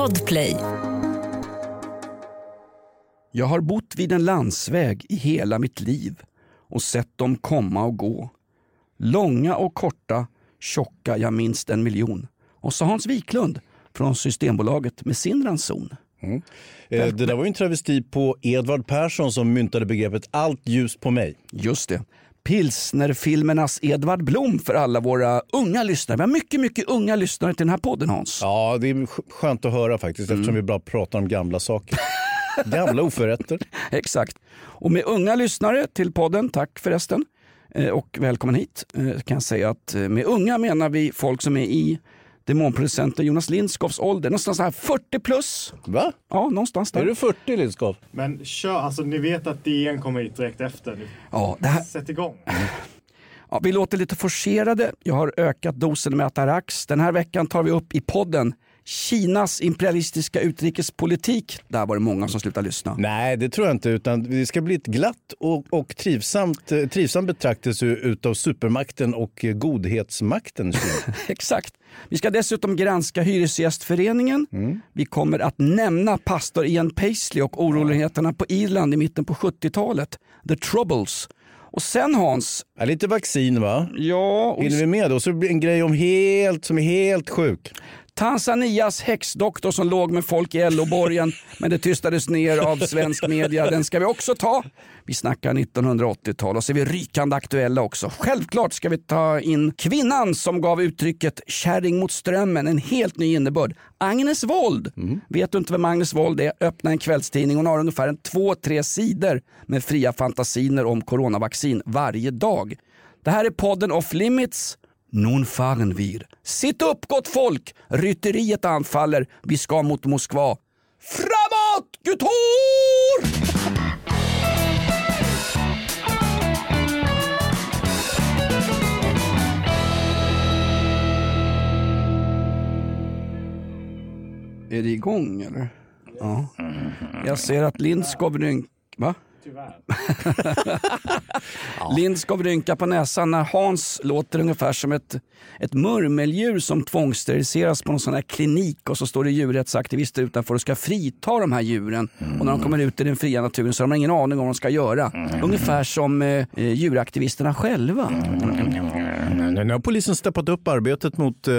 Podplay. Jag har bott vid en landsväg i hela mitt liv och sett dem komma och gå. Långa och korta, tjocka, jag minst en miljon. Och så Hans Wiklund från Systembolaget med sin ranson. Eh, Det där var ju en travesti på Edvard Persson som myntade begreppet allt ljus på mig. Just det. Pilsnerfilmernas Edvard Blom för alla våra unga lyssnare. Vi har mycket, mycket unga lyssnare till den här podden Hans. Ja, det är sk- skönt att höra faktiskt eftersom vi bara pratar om gamla saker. Gamla oförrätter. Exakt. Och med unga lyssnare till podden, tack förresten, eh, och välkommen hit, eh, kan jag säga att eh, med unga menar vi folk som är i demonproducenten Jonas Lindskows ålder, någonstans här 40 plus. Va? Ja, någonstans där. Är du 40 Lindskov? Men kör, alltså ni vet att DN kommer hit direkt efter. Ja, det här, Sätt igång. ja, vi låter lite forcerade. Jag har ökat dosen med Atarax. Den här veckan tar vi upp i podden Kinas imperialistiska utrikespolitik. Där var det många som slutade lyssna. Nej, det tror jag inte. Utan det ska bli ett glatt och, och trivsamt, eh, trivsam betraktelse utav supermakten och eh, godhetsmakten. Exakt. Vi ska dessutom granska Hyresgästföreningen. Vi kommer att nämna pastor Ian Paisley och oroligheterna på Irland i mitten på 70-talet. The Troubles. Och sen Hans, Ja, lite vaccin va? ja, och Hinner vi med? Och så blir det en grej om helt, som är helt sjuk. Tanzanias häxdoktor som låg med folk i LO-borgen men det tystades ner av svensk media. Den ska vi också ta. Vi snackar 1980-tal och så är vi rykande aktuella också. Självklart ska vi ta in kvinnan som gav uttrycket kärring mot strömmen en helt ny innebörd. Agnes Wold. Vet du inte vem Agnes Wold är? Öppna en kvällstidning. Hon har ungefär en två, tre sidor med fria fantasiner om coronavaccin varje dag. Det här är podden Off Limits. Nun fahren wir. Sitt upp gott folk! Rytteriet anfaller. Vi ska mot Moskva. Framåt Gutor! Är det igång eller? Ja. Jag ser att Lindskov rynk... Va? Tyvärr. Lindskov rynkar på näsan när Hans låter ungefär som ett, ett murmeldjur som tvångssteriliseras på någon sån här klinik och så står det djurrättsaktivister utanför och ska frita de här djuren. Och när de kommer ut i den fria naturen så har de ingen aning om vad de ska göra. Ungefär som eh, eh, djuraktivisterna själva. Nu har polisen steppat upp arbetet mot, eh,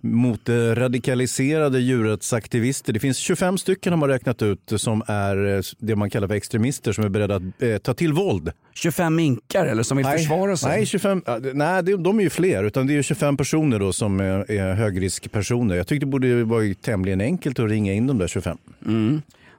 mot eh, radikaliserade djurrättsaktivister. Det finns 25 stycken har man räknat ut som är eh, det man kallar för extremister som är beredda att eh, ta till våld. 25 minkar eller som vill försvara sig. Nej, 25, ja, det- nej de är ju fler. Utan det är ju 25 personer då som är, är högriskpersoner. Jag tyckte det borde vara tämligen enkelt att ringa in de där 25.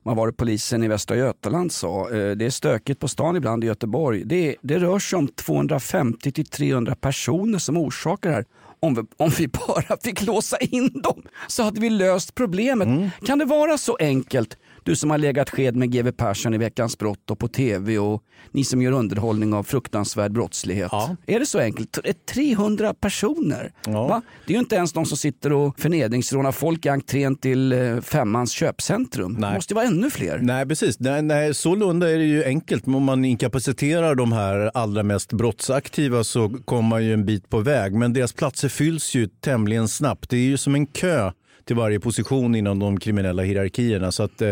vad var det polisen i Västra Götaland sa? Eh, Det är stökigt på stan ibland i Göteborg. Det, det rör sig om 250 till 300 personer som orsakar det här. Om vi, om vi bara fick låsa in dem så hade vi löst problemet. Kan det vara så enkelt? Du som har legat sked med GW Persson i Veckans brott och på tv och ni som gör underhållning av fruktansvärd brottslighet. Ja. Är det så enkelt? T- 300 personer? Ja. Va? Det är ju inte ens de som sitter och förnedringsrånar folk i entrén till eh, Femmans köpcentrum. Nej. Det måste ju vara ännu fler. Nej, precis. Nej, nej, sålunda är det ju enkelt. Om man inkapaciterar de här allra mest brottsaktiva så kommer man ju en bit på väg. Men deras platser fylls ju tämligen snabbt. Det är ju som en kö till varje position inom de kriminella hierarkierna. Så att, eh,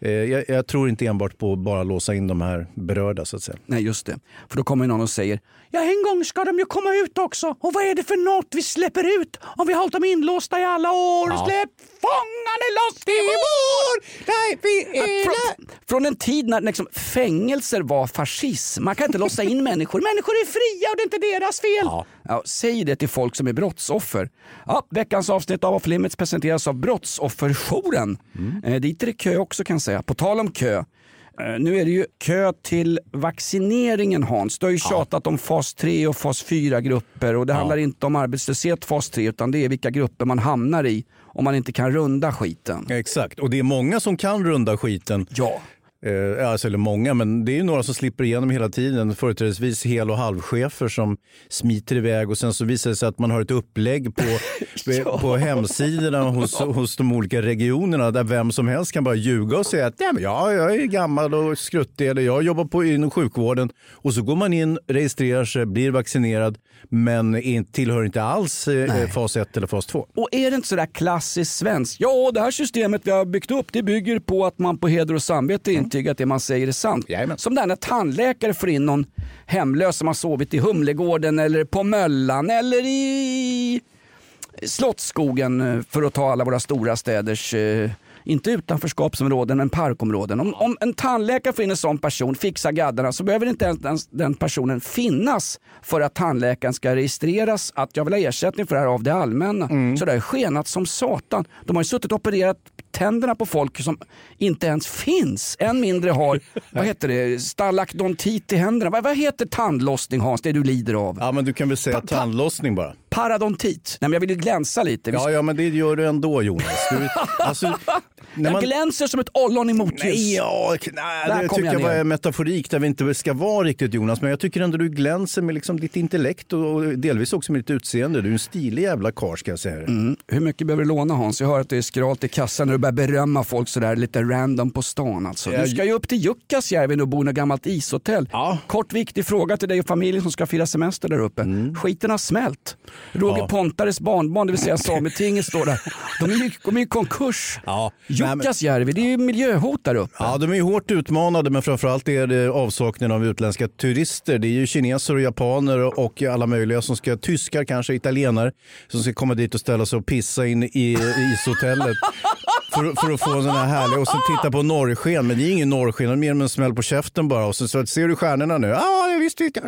Eh, jag, jag tror inte enbart på att bara låsa in de här berörda så att säga. Nej, just det. För då kommer någon och säger Ja, en gång ska de ju komma ut också. Och vad är det för något vi släpper ut om vi har hållit dem inlåsta i alla år? Släpp fångarna loss i vår! Nej, vi är från, från en tid när liksom, fängelser var fascism. Man kan inte låsa in människor. Människor är fria och det är inte deras fel. Ja. säg det till folk som är brottsoffer. Ja, veckans avsnitt av Off Limits presenteras av Brottsofferjouren. Eh, dit är det kö också kan jag säga. På tal om kö. Eh, Nu är det ju kö till vaccineringen Hans. Du har ju tjatat om fas 3 och fas 4-grupper och det handlar inte om arbetslöshet fas 3 utan det är vilka grupper man hamnar i om man inte kan runda skiten. Exakt, och det är många som kan runda skiten. Ja. Eh, alltså, eller många, men det är ju några som slipper igenom hela tiden. Företrädesvis hel och halvchefer som smiter iväg och sen så visar det sig att man har ett upplägg på, Ja. på hemsidorna hos, hos de olika regionerna där vem som helst kan bara ljuga och säga att ja, men ja, jag är gammal och skruttig eller jag jobbar på, inom sjukvården. Och så går man in, registrerar sig, blir vaccinerad men är, tillhör inte alls eh, fas 1 eller fas 2. Och är det inte sådär klassiskt svenskt? Ja, det här systemet vi har byggt upp det bygger på att man på heder och samvete intygar att det man säger är sant. Jajamän. Som där när tandläkare får in någon hemlös som har sovit i Humlegården eller på Möllan eller i Slottsskogen eh, för att ta alla våra stora städers eh, inte utanförskapsområden men parkområden. Om, om en tandläkare får in en sån person, fixar gaddarna, så behöver inte ens den, personen finnas för att tandläkaren ska registreras att jag vill ha ersättning för det här av det allmänna. Så det har skenat som satan. De har ju suttit och opererat tänderna på folk som inte ens finns. Än mindre har, vad heter det, stalaktontit i händerna. Vad, vad heter tandlossning Hans, det du lider av? Ja, men du kan väl säga Pa- tandlossning bara. Paradontit. Nej, men jag vill ju glänsa lite. Ja, ja, men det gör du ändå Jonas. Du, alltså, när jag man, glänser som ett ollon i motljus. Nej, ja, Där nej, det tycker jag jag var metaforik där vi inte ska vara riktigt Jonas. Men jag tycker ändå du glänser med liksom ditt intellekt och och delvis också med ditt utseende. Du är en stilig jävla karl ska jag säga. Mm. Hur mycket behöver du låna Hans? Jag hör att det är skralt i kassan du börjar berömma folk sådär lite random på stan. Alltså. Du ska ju upp till Jukkasjärvi och bo i något gammalt ishotell. Ja. Kort viktig fråga till dig och familjen som ska fira semester där uppe. Skiten har smält. Roger Mm. Ja. Pontares barnbarn, det vill säga Sametinget, står där. De är ju, de är ju i konkurs. Ja. Jukkasjärvi, det är ju miljöhot där uppe. Ja, de är ju hårt utmanade, men framförallt är det avsaknaden av utländska turister. Det är ju kineser och japaner och alla möjliga som ska, tyskar kanske, italienare, som ska komma dit och ställa sig och pissa in i, i ishotellet. För, för att få den här härliga, och sen titta på norrsken, men det är ingen norrsken, det är mer än en smäll på käften bara. Och så, så ser du stjärnorna nu? Ja, jag visste inte.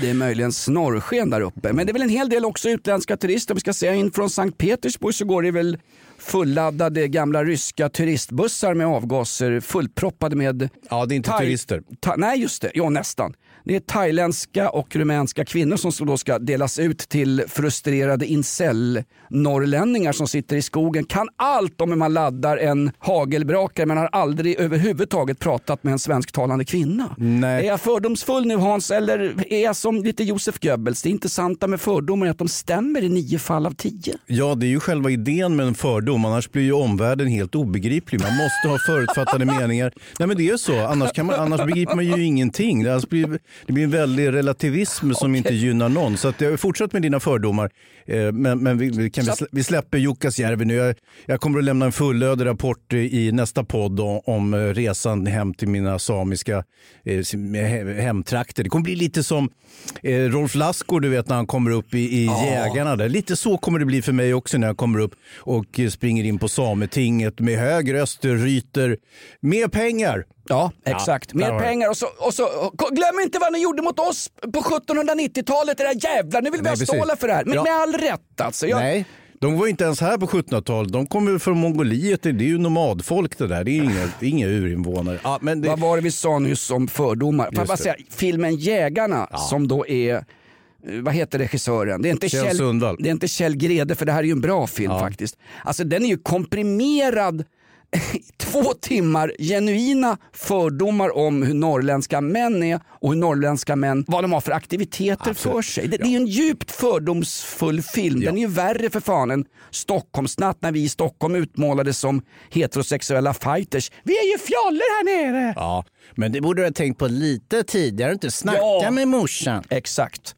Det är möjligen snorrsken där uppe. Men det är väl en hel del också utländska turister. Om vi ska säga in från Sankt Petersburg så går det väl fulladdade gamla ryska turistbussar med avgaser fullproppade med Ja, det är inte turister. Nej, just det. Ja, nästan. Det är thailändska och rumänska kvinnor som då ska delas ut till frustrerade incel-norrlänningar som sitter i skogen. Kan allt om hur man laddar en hagelbrakare men har aldrig överhuvudtaget pratat med en svensktalande kvinna. Nej. Är jag fördomsfull nu Hans eller är jag som lite Josef Goebbels? Det intressanta med fördomar är att de stämmer i nio fall av tio. Ja, det är ju själva idén med en fördom. Annars blir ju omvärlden helt obegriplig. Man måste ha förutfattade meningar. Nej, men det är så. Annars, kan man, annars begriper man ju ingenting. Det, alltså blir, det blir en väldig relativism som inte gynnar någon. Så att jag fortsätt med dina fördomar. Eh, Men, men vi, vi, kan, vi, slä, vi släpper Jukkasjärvi nu. Jag, jag kommer att lämna en fullödig rapport i nästa podd om, om eh, resan hem till mina samiska eh, he- hemtrakter. Det kommer bli lite som eh, Rolf Lassgård, du vet när han kommer upp i, i Jägarna. Där. Lite så kommer det bli för mig också när jag kommer upp och springer in på Sametinget med hög röst, ryter mer pengar. Ja, exakt. där Mer pengar och så, och så glöm inte vad ni gjorde mot oss på 1790-talet, era jävlar. Nu vill vi Nej, ha precis. stålar för det här. Men Ja. med all rätt alltså. Jag, Nej, de var inte ens här på 1700-talet. De kommer från Mongoliet. Det är ju nomadfolk det där. Det är ju inga, inga urinvånare. Ja, men det, Vad var det vi sa nyss om fördomar? Får bara säga, filmen Jägarna som då är eh, vad heter regissören? Det är, inte Kjell Sundvall. det är inte Kjell Grede för det här är ju en bra film faktiskt. Alltså den är ju komprimerad två timmar genuina fördomar om hur norrländska män är och hur norrländska män, vad de har för aktiviteter för sig. Det, det är en djupt fördomsfull film. Den är ju värre för fan än Stockholmsnatt när vi i Stockholm utmålades som heterosexuella fighters. Vi är ju fjollor här nere! ja, men det borde du ha tänkt på lite tidigare. Inte snacka Ja. med morsan. Exakt.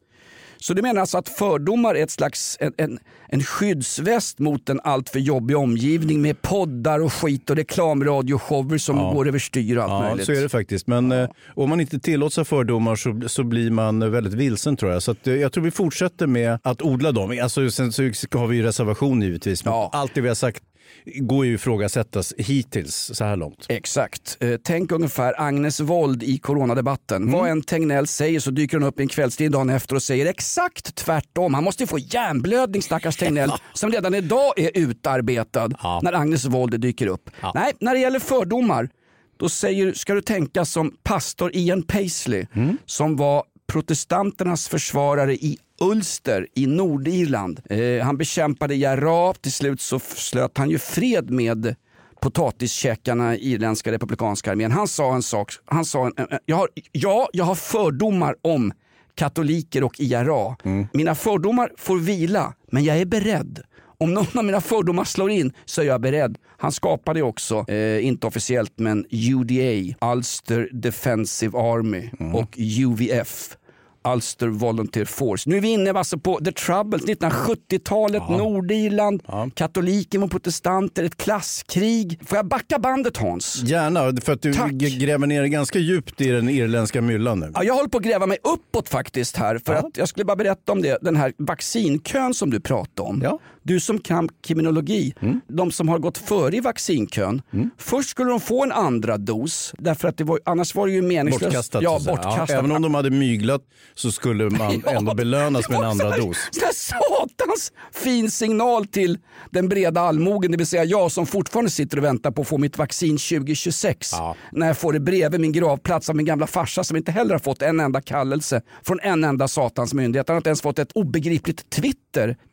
Så du menar alltså att fördomar är ett slags en, en, en skyddsväst mot en alltför jobbig omgivning med poddar och skit och reklamradioshower som går överstyr och allt Ja, möjligt. så är det faktiskt. Men eh, om man inte tillåts ha fördomar så, så blir man väldigt vilsen tror jag. Så att, eh, jag tror vi fortsätter med att odla dem. Alltså, sen så har vi ju reservation givetvis. Men Ja. allt det vi har sagt går ju ifrågasättas hittills så här långt. Exakt. Eh, tänk ungefär Agnes Wold i coronadebatten. Mm. Vad en Tegnell säger så dyker hon upp i en kvällstidning dagen efter och säger exakt tvärtom. Han måste ju få hjärnblödning stackars Tegnell som redan idag är utarbetad Ja. när Agnes Wold dyker upp. Nej, när det gäller fördomar då säger, ska du tänka som pastor Ian Paisley Mm. som var protestanternas försvarare i Ulster i Nordirland. Eh, han bekämpade Jara, till slut så slöt han ju fred med potatiskäkarna i irländska republikanska armén. Han sa en sak, han sa en, jag har, ja, jag har fördomar om katoliker och IRA. Mina fördomar får vila, men jag är beredd. Om någon av mina fördomar slår in så är jag beredd. Han skapade också, eh, inte officiellt, men UDA, Ulster Defensive Army och UVF. Ulster Volunteer Force. Nu är vi inne alltså på The Troubles, 1970-talet, Nordirland, katoliker mot protestanter, ett klasskrig. Får jag backa bandet Hans? Gärna, för att du Tack. gräver ner ganska djupt i den irländska myllan nu. Ja, jag håller på att gräva mig uppåt faktiskt här. För att jag skulle bara berätta om det, den här vaccinkön som du pratade om. Ja. Du som kan kriminologi, de som har gått före i vaccinkön. Först skulle de få en andra dos, därför att det var, annars var det ju meningslöst. Bortkastat. Ja, bortkastat. även om de hade myglat så skulle man ändå belönas med en andra dos. Sån här satans fin signal till den breda allmogen, det vill säga jag som fortfarande sitter och väntar på att få mitt vaccin 2026. Ja. När jag får det bredvid min gravplats av min gamla farsa som inte heller har fått en enda kallelse från en enda satans myndighet. Han har inte ens fått ett obegripligt Twitter,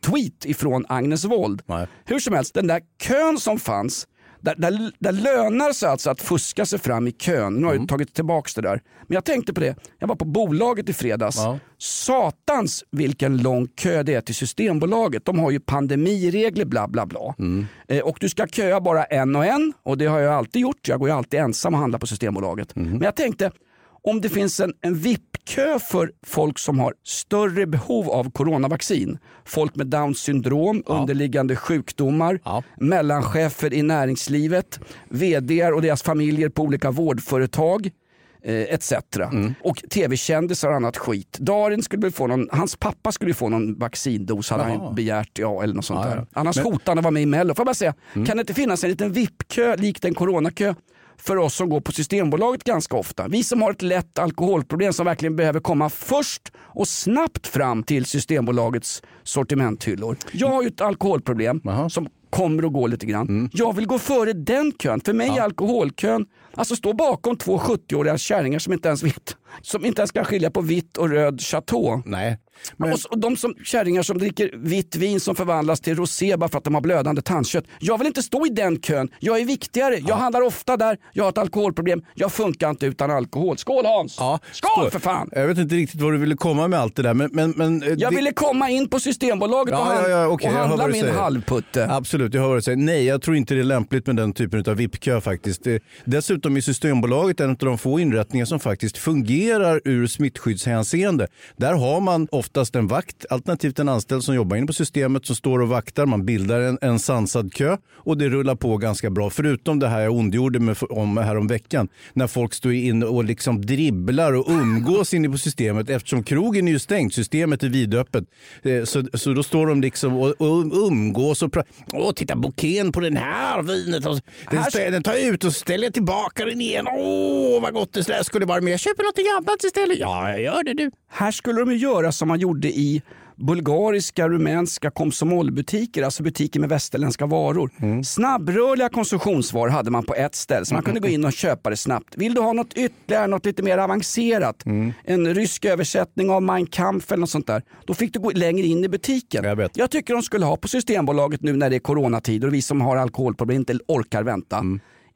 tweet ifrån Agnes Wold. Nej. Hur som helst, den där kön som fanns där, där, där lönar sig alltså att fuska sig fram i kön. Nu har jag tagit tillbaka det där. Men jag tänkte på det, jag var på bolaget i fredags. Ja. Satans vilken lång kö det är till Systembolaget. De har ju pandemiregler bla bla bla. Eh, och du ska köa bara en och en och det har jag alltid gjort. Jag går ju alltid ensam och handlar på Systembolaget. Men jag tänkte, om det finns en, en VIP-kö för folk som har större behov av coronavaccin. Folk med Downs syndrom, underliggande sjukdomar, Ja. mellanchefer i näringslivet, vd och deras familjer på olika vårdföretag eh, etc. Och tv-kändisar och annat skit. Darin skulle få någon, hans pappa skulle få någon vaccindos hade han Jaha. ju begärt, ja eller något sånt Ja, där. ja. Annars Men- hotar han att vara med i mello. Får jag bara säga, kan det inte finnas en liten VIP-kö likt en coronakö för oss som går på Systembolaget ganska ofta. Vi som har ett lätt alkoholproblem som verkligen behöver komma först och snabbt fram till Systembolagets sortimenthyllor. Jag har ju ett alkoholproblem Jaha. som kommer och går lite grann. Jag vill gå före den kön. För mig är alkoholkön, alltså stå bakom två 70-åriga kärringar som inte ens vet, som inte ens kan skilja på vitt och röd chateau. Nej. Men, Och, så, och de som, kärringar som dricker vitt vin som förvandlas till rosé bara för att de har blödande tandkött. Jag vill inte stå i den kön. Jag är viktigare. Jag handlar ofta där. Jag har ett alkoholproblem. Jag funkar inte utan alkohol. Skål Hans! ja, Skål för fan! Jag vet inte riktigt vad du ville komma med allt det där. Men, men, men, eh, Jag det- ville komma in på Systembolaget och, Ja, hand, ja, okej, och handla min halvputte. Absolut, jag hör vad du säger. Nej, jag tror inte det är lämpligt med den typen av VIP-kö faktiskt. Det, dessutom är Systembolaget en av de få inrättningar som faktiskt fungerar ur smittskyddshänseende. Där har man oftast en vakt, alternativt en anställd som jobbar inne på systemet som står och vaktar. Man bildar en, en sansad kö och det rullar på ganska bra. Förutom det här jag ondgjorde mig om här om veckan när folk står inne och liksom dribblar och umgås inne på systemet eftersom krogen är ju stängt, systemet är vidöppet. Eh, Så, så då står de liksom och, och umgås och pratar. Åh, titta bouquén på den här vinet. Den, Här- den tar jag ut och ställer tillbaka den igen. Åh, vad gott det skulle vara. Men jag köper något annat istället. Ja, jag gör det du. Här skulle de ju göra som man gjorde i bulgariska, rumänska komsomolbutiker, alltså butiker med västerländska varor. Snabbrörliga konsumtionsvaror hade man på ett ställe så man kunde gå in och köpa det snabbt. Vill du ha något ytterligare, något lite mer avancerat, en rysk översättning av Mein Kampf eller något sånt där, då fick du gå längre in i butiken. Jag vet. Jag tycker de skulle ha på Systembolaget nu när det är coronatider och vi som har alkoholproblem inte orkar vänta.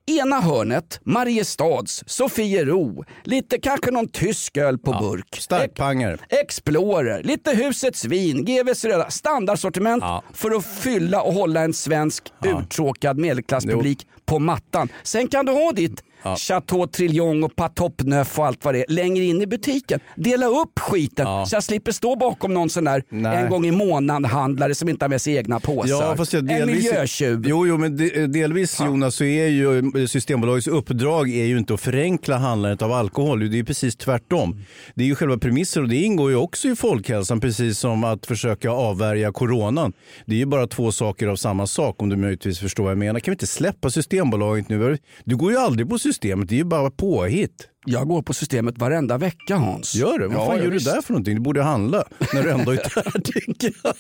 Ena hörnet, Mariestads, Sofiero, lite kanske någon tysk öl på burk. Starkpangar. Explorer, lite husets vin, GVs röda, standardsortiment Ja. för att fylla och hålla en svensk uttråkad medelklasspublik på mattan. Sen kan du ha ditt Chateau Trillion och Patop Neuf och allt vad det är längre in i butiken. Dela upp skiten Ja. så jag slipper stå bakom någon sån där Nej. en gång i månaden handlare som inte har med sig egna påsar. Ja, jag en delvis, miljötjuv. Jo, jo, men de, delvis Jonas så är ju Systembolagets uppdrag är ju inte att förenkla handlandet av alkohol. Det är ju precis tvärtom. Det är ju själva premissen och det ingår ju också i folkhälsan precis som att försöka avvärja coronan. Det är ju bara två saker av samma sak om du möjligtvis förstår vad jag menar. Kan vi inte släppa Systembolaget nu? Du går ju aldrig på systemet, det är ju bara påhitt. Jag går på systemet varenda vecka Hans. Gör det? Vad Ja, fan gör visst. du där för någonting? Du borde handla när du ändå är där. tycker jag.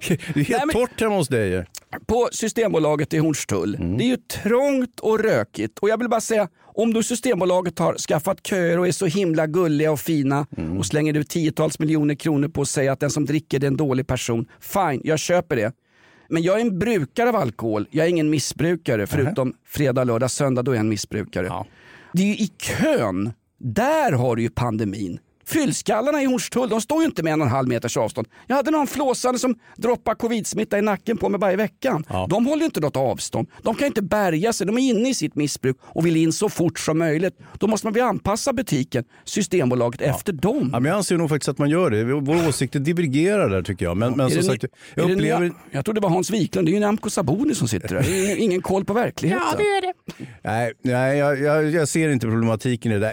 Det är helt Nej, men- torrt hemma hos dig. på Systembolaget i Hornstull. Mm. Det är ju trångt och rökigt. Och jag vill bara säga, om du Systembolaget har skaffat köer och är så himla gulliga och fina Mm. och slänger ut tiotals miljoner kronor på att säga att den som dricker det är en dålig person. Fine, jag köper det. Men jag är en brukare av alkohol. Jag är ingen missbrukare förutom fredag, lördag, söndag då är jag en missbrukare. Ja. Det är ju i kön, där har du ju pandemin. Fyllskallarna i Hornstull, de står ju inte med en och en halv meters avstånd. Jag hade någon flåsande som droppar covid-smitta i nacken på mig varje vecka. Ja. De håller ju inte något avstånd. De kan inte bärga sig, de är inne i sitt missbruk och vill in så fort som möjligt. Då måste man väl anpassa butiken, Systembolaget, efter dem. Ja, men jag anser nog faktiskt att man gör det. Våra åsikter divergerar där tycker jag. Men, men som sagt, jag är det upplever... nya- jag tror det var Hans Wiklund, det är ju Nyamko Sabuni som sitter där. Ingen koll på verkligheten. Ja, det är det. Nej, nej jag, jag, jag ser inte problematiken i det där.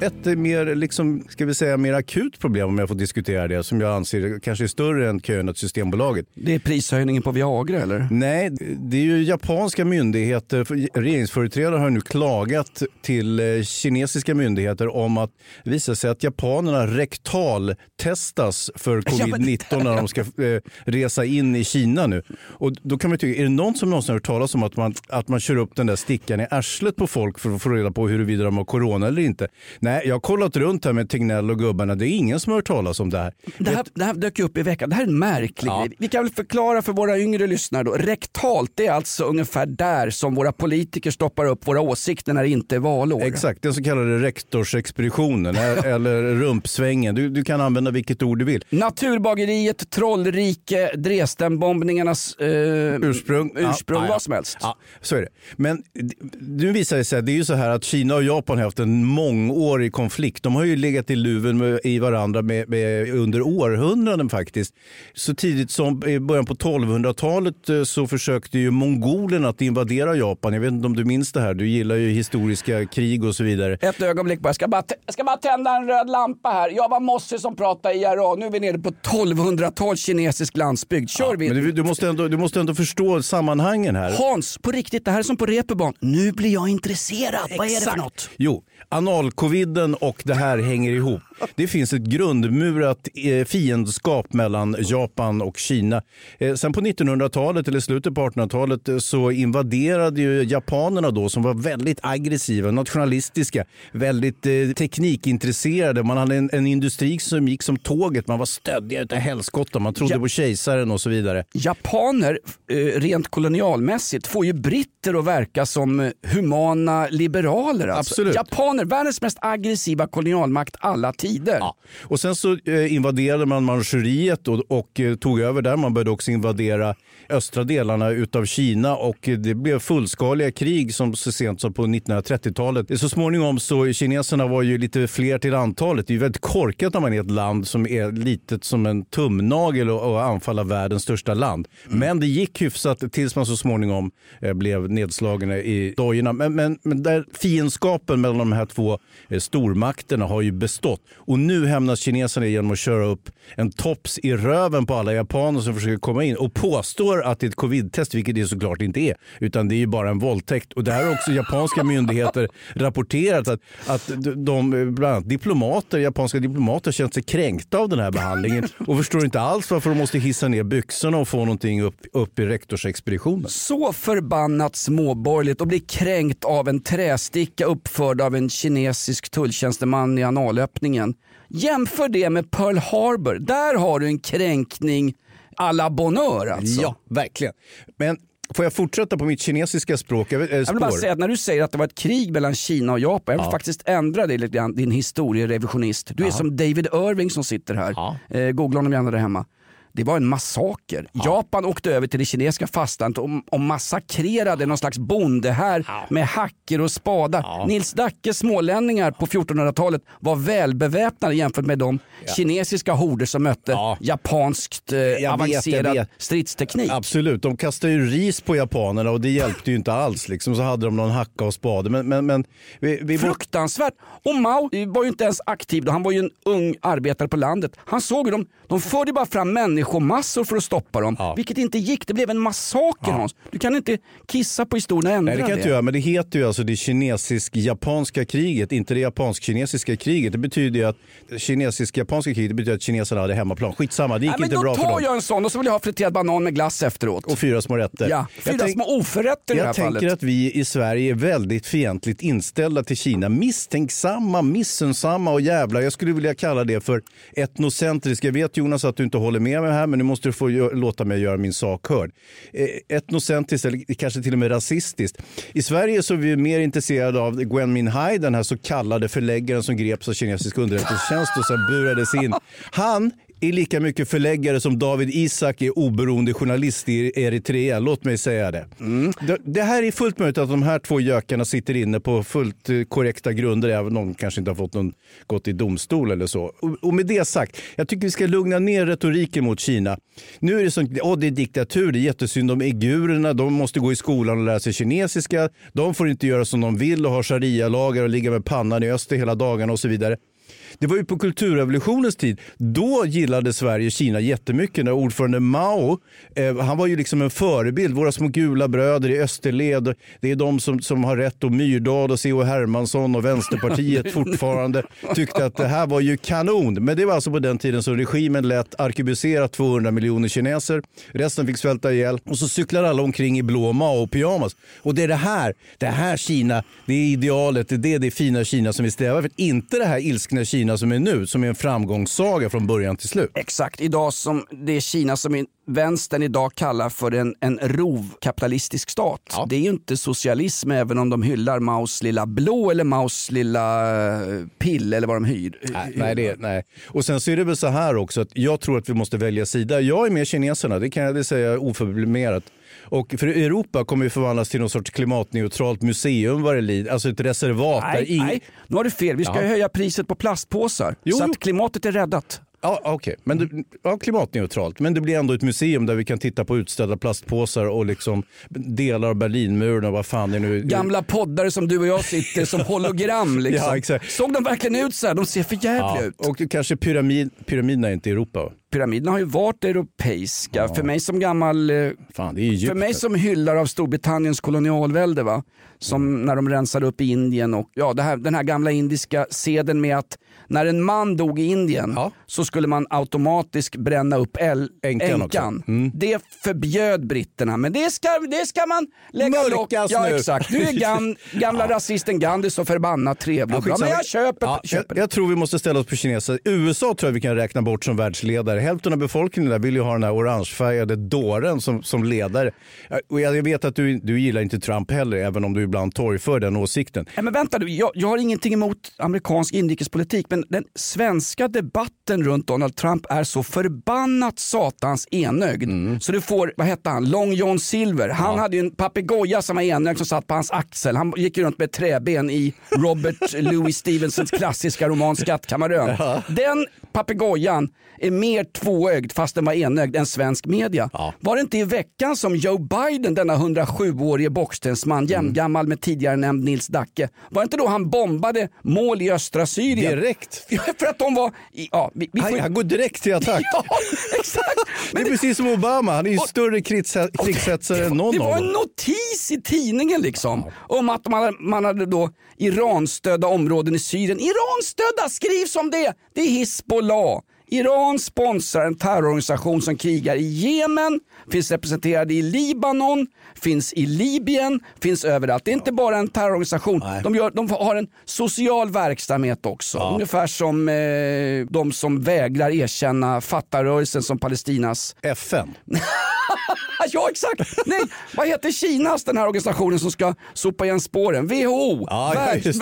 Ett mer, liksom, ska vi säga, mer akut problem, om jag får diskutera det, som jag anser kanske är större än kön åt Systembolaget. Det är prishöjningen på Viagra eller? Nej, det är ju japanska myndigheter, för- regeringsföreträdare har nu klagat till eh, kinesiska myndigheter om att det visar sig att japanerna rektaltestas för covid-19 när de ska eh, resa in i Kina nu. Och då kan man tycka, är det någon som någonsin har hört talas om att man, att man kör upp den där stickan i arslet på folk för att få reda på huruvida de har corona eller inte? Nej, jag har kollat runt här med Tegnell och gubbarna, det är ingen som har hört talas om det här. Det här, det här dök upp i veckan. Det här är en märklig Ja. grej. Vi kan väl förklara för våra yngre lyssnare då. Rektalt det är alltså ungefär där som våra politiker stoppar upp våra åsikter när det inte är valår. Exakt, den så kallade rektorsexpeditionen e- eller rumpsvängen. Du, du kan använda vilket ord du vill. Naturbageriet, Trollrike, Dresdenbombningarnas eh, Ursprung. ursprung Ja, vad som helst. Ja, så är det. Men nu visar det sig att det är ju så här att Kina och Japan har haft en mångårig konflikt. De har ju legat i luven med, i varandra med, med, under århundraden faktiskt. Så tidigt som i början på 1200-talet eh, så försökte ju mongolerna att invadera Japan. Jag vet inte om du minns det här. Du gillar ju historiska krig och så vidare. Ett ögonblick bara. Jag ska bara, jag ska bara tända en röd lampa här. Jag var Mosse som pratade IRA. Nu är vi nere på 1200-tal kinesisk landsbygd. Kör vi. Men du, du, måste ändå, du måste ändå förstå sammanhangen här. Hans, på riktigt, det här är som på reeperbahn. Nu blir jag intresserad. Vad är det för något? Jo, tiden och det här hänger ihop. Det finns ett grundmurat eh, fiendskap mellan Japan och Kina. Eh, sen på 1900-talet eller slutet på 1800-talet eh, så invaderade ju japanerna då som var väldigt aggressiva, nationalistiska, väldigt teknikintresserade. Man hade en, en industri som gick som tåget. Man var stöddiga utav helskotta. Man trodde Ja. på kejsaren och så vidare. Japaner, rent kolonialmässigt, får ju britter att verka som humana liberaler. Alltså. Absolut. Japaner, världens mest aggressiva kolonialmakt alla tider. Tider. Ja. Och sen så eh, invaderade man Manchuriet och, och eh, tog över där. Man började också invadera östra delarna utav Kina och det blev fullskaliga krig som så sent som på 1930-talet. Så småningom så kineserna var ju lite fler till antalet. Det är ju väldigt korkat när man är ett land som är litet som en tumnagel och, och anfalla världens största land. Men det gick hyfsat tills man så småningom eh, blev nedslagna i dojorna. Men, men, men där fiendskapen mellan de här två stormakterna har ju bestått. Och nu hämnas kineserna genom att köra upp en tops i röven på alla japaner som försöker komma in och påstår att det är ett covidtest, vilket det såklart inte är. Utan det är ju bara en våldtäkt. Och det här har också japanska myndigheter rapporterat att, att de, bland annat diplomater, japanska diplomater känt sig kränkta av den här behandlingen och förstår inte alls varför de måste hissa ner byxorna och få någonting upp, upp i rektorsexpeditionen. Så förbannat småborgerligt och bli kränkt av en trästicka uppförd av en kinesisk tulltjänsteman i analöppningen. Jämför det med Pearl Harbor. Där har du en kränkning à la bonheur alltså. Ja, verkligen. Men får jag fortsätta på mitt kinesiska språk? Jag, äh, Jag vill bara säga att när du säger att det var ett krig mellan Kina och Japan, jag vill faktiskt ändra dig lite grann, din historierevisionist. Du är som David Irving som sitter här. Eh, googla honom gärna där hemma. Det var en massaker. Japan åkte över till det kinesiska fastlandet och, och massakrerade någon slags bonde här med hackor och spadar. Nils Dackes smålänningar på 1400-talet var välbeväpnade jämfört med de kinesiska horder som mötte Ja. japanskt eh, avancerad vet. stridsteknik. Absolut, de kastade ju ris på japanerna och det hjälpte ju inte alls. Liksom. Så hade de någon hacka och spade. Men, men, men vi, vi Fruktansvärt. Och Mao var ju inte ens aktiv då, han var ju en ung arbetare på landet. Han såg ju dem, de förde bara fram människomassor för att stoppa dem. Ja. Vilket inte gick, det blev en massaker Hans. Du kan inte kissa på historien och ändra Nej, det kan det. inte göra, men det heter ju alltså det kinesisk-japanska kriget, inte det japansk-kinesiska kriget. Det betyder ju att kinesisk-japanska kriget betyder att kineserna hade hemmaplan. Skitsamma, det gick Nej, inte då bra för tar dem. jag en sån och så vill jag ha friterad banan med glass efteråt. Och fyra små rätter. ja, fyra små oförrätter i det här Jag tänker fallet. att vi i Sverige är väldigt fientligt inställda till Kina. Misstänksamma, missunnsamma och jävla. Jag skulle vilja kalla det för etnocentriska. Jag vet Jonas att du inte håller med mig här, men nu måste du få låta mig göra min sak hörd. Eh, etnocentriskt eller kanske till och med rasistiskt. I Sverige så är vi mer intresserade av Gwen Minhai, den här så kallade förläggaren som greps av kinesisk underrättelsetjänst och sen burades in. Han är lika mycket förläggare som David Isak är oberoende journalist i Eritrea. Låt mig säga det. det. Det här är fullt möjligt att de här två gökarna sitter inne på fullt eh, korrekta grunder, även om de kanske inte har fått någon, gått i domstol eller så. Och, och med det sagt, jag tycker vi ska lugna ner retoriken mot Kina. Nu är det som, åh, det är diktatur, det är jättesynd om uigurerna, de måste gå i skolan och lära sig kinesiska, de får inte göra som de vill och ha sharia-lagar och ligga med pannan i öster hela dagarna och så vidare. Det var ju på kulturrevolutionens tid. Då gillade Sverige Kina jättemycket när ordförande Mao, eh, han var ju liksom en förebild. Våra små gula bröder i österled, det är de som, som har rätt och Myrdal och C.H. Hermansson och Vänsterpartiet fortfarande tyckte att det här var ju kanon. Men det var alltså på den tiden som regimen lät arkebusera 200 miljoner kineser. Resten fick svälta ihjäl och så cyklar alla omkring i blå Mao-pyjamas. Och det är det här, det här Kina, det är idealet, det är det, det fina Kina som vi strävar för. Inte det här ilskna Kina som är nu, som är en framgångssaga från början till slut. Exakt, idag som det är Kina som är vänstern idag kallar för en, en rovkapitalistisk stat. Ja. Det är ju inte socialism även om de hyllar Maos lilla blå eller Maos lilla eh, pill eller vad de hyr. Nej, nej, det, nej. Och sen så är det väl så här också att jag tror att vi måste välja sida. Jag är med kineserna, det kan jag säga oförblommerat. Och för Europa kommer ju förvandlas till någon sorts klimatneutralt museum vad det lider. Alltså ett reservat Nej, ingen... nej, nu har du fel. Vi ska Ja. höja priset på plastpåsar Jo, så att klimatet är räddat. Ja, okej. Men det, ja, klimatneutralt. Men det blir ändå ett museum där vi kan titta på utställda plastpåsar och liksom delar av Berlinmuren och vad fan det nu Gamla poddare som du och jag sitter som hologram. Liksom. Ja, exakt. Såg de verkligen ut så här? De ser för jävliga Ja, ut. och kanske pyramid, pyramiderna är inte i Europa. Pyramiderna har ju varit europeiska. För mig som gammal eh, Fan. För mig som hyllar av Storbritanniens kolonialvälde, va? som när de rensade upp Indien och ja, här, den här gamla indiska seden med att när en man dog i Indien Ja. så skulle man automatiskt bränna upp äl- Änkan. Mm. Det förbjöd britterna, men det ska, det ska man lägga Mörkas Ja nu. exakt, nu är gam, gamla rasisten Gandhi så förbannat trevlig. Ja, men jag köper, Ja, köper jag, jag tror vi måste ställa oss på kineser. USA tror jag vi kan räkna bort som världsledare. Hälften av befolkningen där vill ju ha den här orangefärgade dåren som, som ledare. Ja, Och jag vet att du, du gillar inte Trump heller, även om du ibland torgför den åsikten. Nej, men vänta nu, jag, jag har ingenting emot amerikansk inrikespolitik men den svenska debatten runt Donald Trump är så förbannat satans enögd. Mm. Så du får, vad hette han, Long John Silver. Han hade ju en papegoja som var enögd som satt på hans axel. Han gick ju runt med träben i Robert Louis Stevensons klassiska roman Skattkammarön. Den papegojan är mer tvåögd fast den var enögd än svensk media. Var det inte i veckan som Joe Biden, denna 107-årige bockstensman, jämngammal med tidigare nämnd Nils Dacke, var det inte då han bombade mål i östra Syrien? Direkt. Ja, för att de var... i- Ja, vi, vi får... Han, han går direkt till attack. Ja, exakt! det är precis som Obama, han är ju större krigs- krigshetsare än någon det var en notis i tidningen liksom om att man hade, man hade då Iranstödda områden i Syrien. Iranstödda skrivs om det! Det är Hizbollah. Iran sponsrar en terrororganisation som krigar i Jemen, finns representerade i Libanon, finns i Libyen, finns överallt. Det är inte bara en terrororganisation. De, gör, de har en social verksamhet också. Ungefär som eh, de som vägrar erkänna Fatah-rörelsen som Palestinas FN. ja exakt! Nej, vad heter Kinas den här organisationen som ska sopa igen spåren? WHO, Ja, ja, Världs, just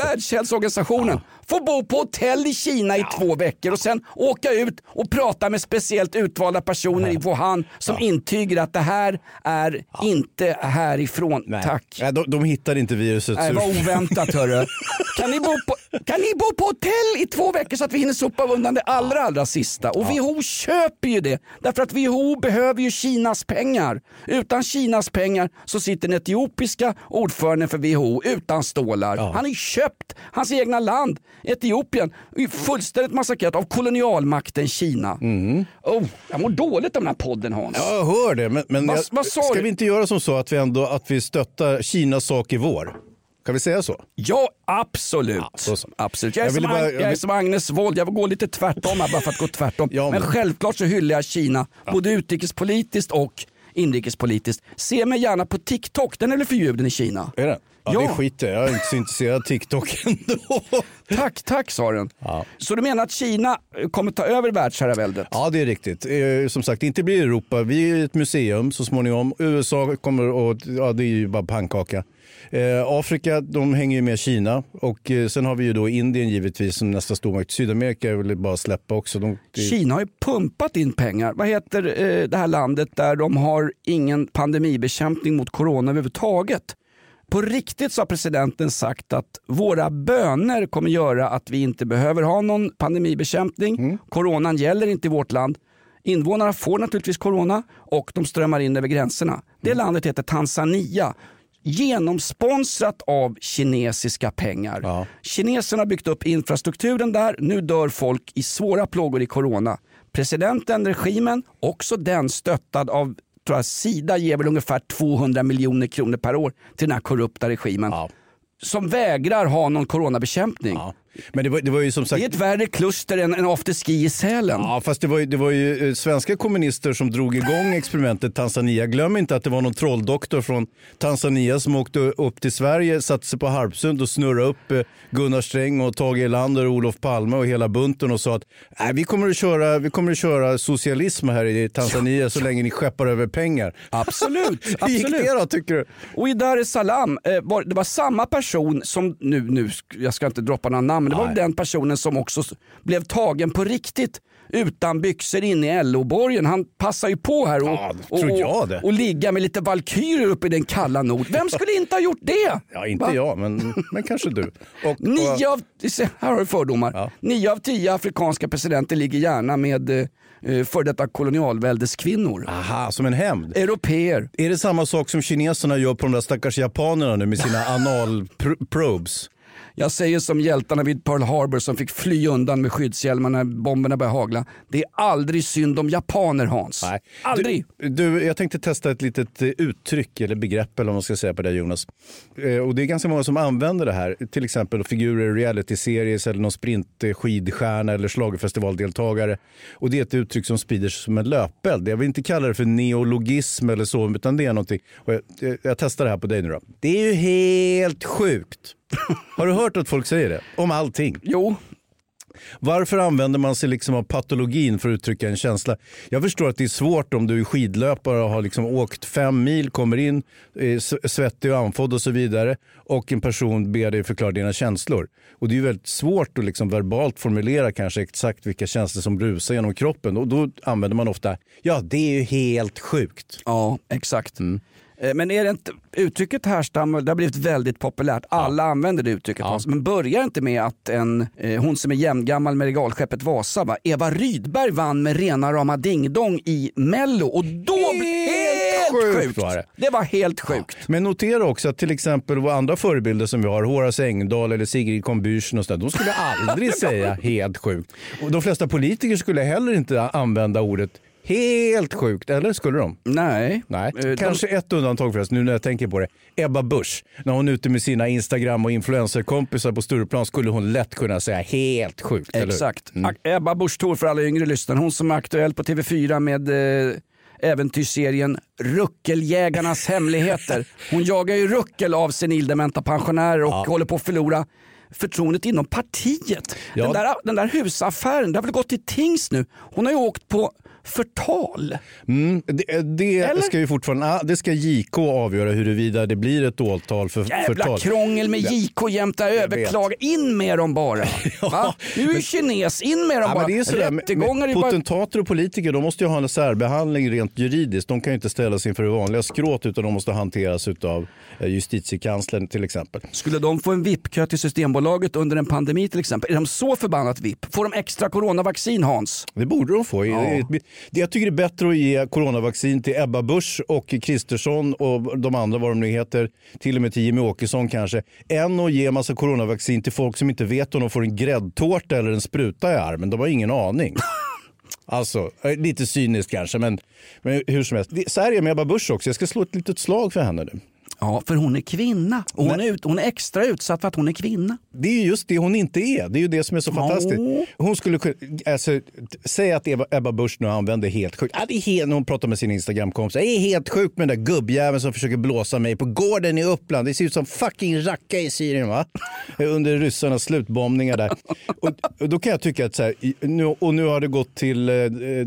det. Får bo på hotell i Kina i två veckor och sen åka ut och prata med speciellt utvalda personer i Wuhan som intygar att det här är inte härifrån. Tack. Nej, de, de hittar inte viruset. Nej, vad oväntat hörru. Kan ni, bo på, kan ni bo på hotell i två veckor så att vi hinner sopa undan det allra allra sista? Och WHO köper ju det. Därför att WHO behöver ju Kinas pengar. Utan Kinas pengar så sitter den etiopiska ordföranden för WHO utan stålar. Han har ju köpt hans egna land, Etiopien, är fullständigt massakrerat av kolonialmakten Kina. Oh, jag mår dåligt av den här podden Hans. Jag hör det, men, men Vad- jag, vad ska du? vi inte göra som så att vi ändå att vi stöttar Kinas sak i vår? Kan vi säga så? Ja, absolut. så. absolut. Jag, är Jag som bara- Ag- jag jag är som Agnes Wold, jag går lite tvärtom här bara för att gå tvärtom. Ja, men... men- självklart så hyllar jag Kina, både utrikespolitiskt och inrikespolitiskt. Se mig gärna på TikTok, den är väl förbjuden i Kina? Är det? Ja, Ja. det skiter jag. Jag är inte så intresserad av TikTok ändå. Tack, tack sa den. Ja. Så du menar att Kina eh, kommer ta över världsherraväldet? Ja, det är riktigt. Eh, Som sagt, inte blir Europa. Vi är ett museum så småningom. USA kommer och ja, det är ju bara pannkaka. Eh, Afrika, de hänger ju med Kina och eh, sen har vi ju då Indien givetvis som nästa stormakt. Sydamerika väl bara släppa också. De, det, Kina har ju pumpat in pengar. Vad heter eh, det här landet där de har ingen pandemibekämpning mot corona överhuvudtaget? På riktigt så har presidenten sagt att våra böner kommer göra att vi inte behöver ha någon pandemibekämpning. Coronan gäller inte i vårt land. Invånarna får naturligtvis corona och de strömmar in över gränserna. Det landet heter Tanzania. Genomsponsrat av kinesiska pengar. Ja. Kineserna har byggt upp infrastrukturen där. Nu dör folk i svåra plågor i corona. Presidenten, regimen, också den stöttad av tror jag, Sida ger väl ungefär 200 miljoner kronor per år till den här korrupta regimen. Ja. Som vägrar ha någon coronabekämpning. ja. Men det var, det var ju som sagt... Det är ett värre kluster än en afterski i Sälen. Ja, fast det var, ju, det var ju eh, svenska kommunister som drog igång experimentet Tanzania. Glöm inte att det var någon trolldoktor från Tanzania som åkte upp till Sverige, satte sig på Harpsund och snurrade upp eh, Gunnar Sträng och Tage Erlander och Olof Palme och hela bunten och sa att Nej, vi, kommer att köra, vi kommer att köra socialism här i Tanzania så länge ni skeppar över pengar. Absolut, Hur gick det då tycker du? Och i Dar es Salaam, eh, det var samma person som, nu, nu, jag ska inte droppa några namn, men det var Nej. den personen som också blev tagen på riktigt utan byxor inne i LO-borgen. Han passar ju på här och, Ja, och, det. och ligga med lite valkyrier uppe i den kalla nord. Vem skulle inte ha gjort det? Ja, inte Va? jag, men, men kanske du. Och, och, Nio av, här har du fördomar. Ja. Nio av tio afrikanska presidenter ligger gärna med eh, eh, för detta kolonialväldeskvinnor. aha, som en hämnd. Europeer. Är det samma sak som kineserna gör på de där stackars japanerna nu med sina analprobes? Jag säger som hjältarna vid Pearl Harbor som fick fly undan med skyddshjälmar när bomberna började hagla. Det är aldrig synd om japaner Hans. Nej. Aldrig. Du, du, jag tänkte testa ett litet eh, uttryck eller begrepp eller vad man ska säga på det Jonas. Eh, och det är ganska många som använder det här. Till exempel figurer i realityseries eller någon sprintskidstjärna eller schlagerfestivaldeltagare. Och det är ett uttryck som sprider sig som en löpeld. Jag vill inte kalla det för neologism eller så, utan det är någonting. Och jag, jag, jag testar det här på dig nu då. Det är ju helt sjukt. Har du hört att folk säger det? Om allting. Jo, Varför använder man sig liksom av patologin för att uttrycka en känsla? Jag förstår att det är svårt om du är skidlöpare och har liksom åkt fem mil, kommer in eh, svettig och andfådd och så vidare och en person ber dig förklara dina känslor. Och det är väldigt svårt att liksom verbalt formulera kanske exakt vilka känslor som rusar genom kroppen och då använder man ofta ja, det är ju helt sjukt. Ja, exakt. Eh, Men är det inte, uttrycket härstammar, det har blivit väldigt populärt. Alla använder det uttrycket. Hans. Men börjar inte med att en, eh, hon som är jämngammal med regalskeppet Vasa, va? Eva Rydberg vann med rena rama dingdong i Mello och då blev helt sjukt sjukt. var det. Det var helt sjukt. Men notera också att till exempel våra andra förebilder som vi har, Horace Engdahl eller Sigrid Combüchen och sådär, de skulle aldrig säga helt sjukt. Och de flesta politiker skulle heller inte använda ordet helt sjukt, eller skulle de? Nej. Nej. Eh, de- Kanske ett undantag förresten, nu när jag tänker på det. Ebba Busch, när hon är ute med sina Instagram och influencerkompisar på Stureplan skulle hon lätt kunna säga helt sjukt. Exakt. Mm. Ebba Busch Thor för alla yngre lyssnare. Hon som är aktuell på TV4 med eh, äventyrsserien Ruckeljägarnas hemligheter. Hon jagar ju ruckel av senildementa pensionärer och håller på att förlora förtroendet inom partiet. Ja. Den, där, den där husaffären, det har väl gått till tings nu. Hon har ju åkt på förtal. Mm, det det Eller? ska ju fortfarande, ah, det ska JK avgöra huruvida det blir ett åtal för Jävla förtal. krångel med JK jämte överklaga. In med dem bara. Va? Du är ju kines, in med dem Ja, bara. men det är sådär, Rättegångar potentater och politiker de måste ju ha en särbehandling rent juridiskt. De kan ju inte ställas inför det vanliga skråt utan de måste hanteras av justitiekanslern till exempel. Skulle de få en VIP-kö till Systembolaget under en pandemi till exempel? Är de så förbannat VIP? Får de extra coronavaccin Hans? Det borde de få. Det- Det jag tycker är bättre att ge coronavaccin till Ebba Busch och Kristersson och de andra vad de nu heter, till och med till Jimmy Åkesson kanske, än att ge massa coronavaccin till folk som inte vet om de får en gräddtårta eller en spruta i armen. De har ingen aning. Alltså, eh, lite cyniskt kanske, men, men hur som helst. Så här är det med Ebba Busch också. Jag ska slå ett litet slag för henne nu. Ja, för hon är kvinna. Och hon, är ut, hon är extra utsatt för att hon är kvinna. Det är ju just det hon inte är. Det är ju det som är så fantastiskt. Hon skulle alltså, säga att Eva, Ebba Busch nu använder helt sjukt. Ja, det är helt, när hon pratar med sin Instagram-kompis. Det är helt sjukt med den där gubbjäveln som försöker blåsa mig på gården i Uppland. Det ser ut som fucking racka i Syrien va? Under ryssarnas slutbombningar där. Och, och då kan jag tycka att så här, nu, och nu har det gått till, eh,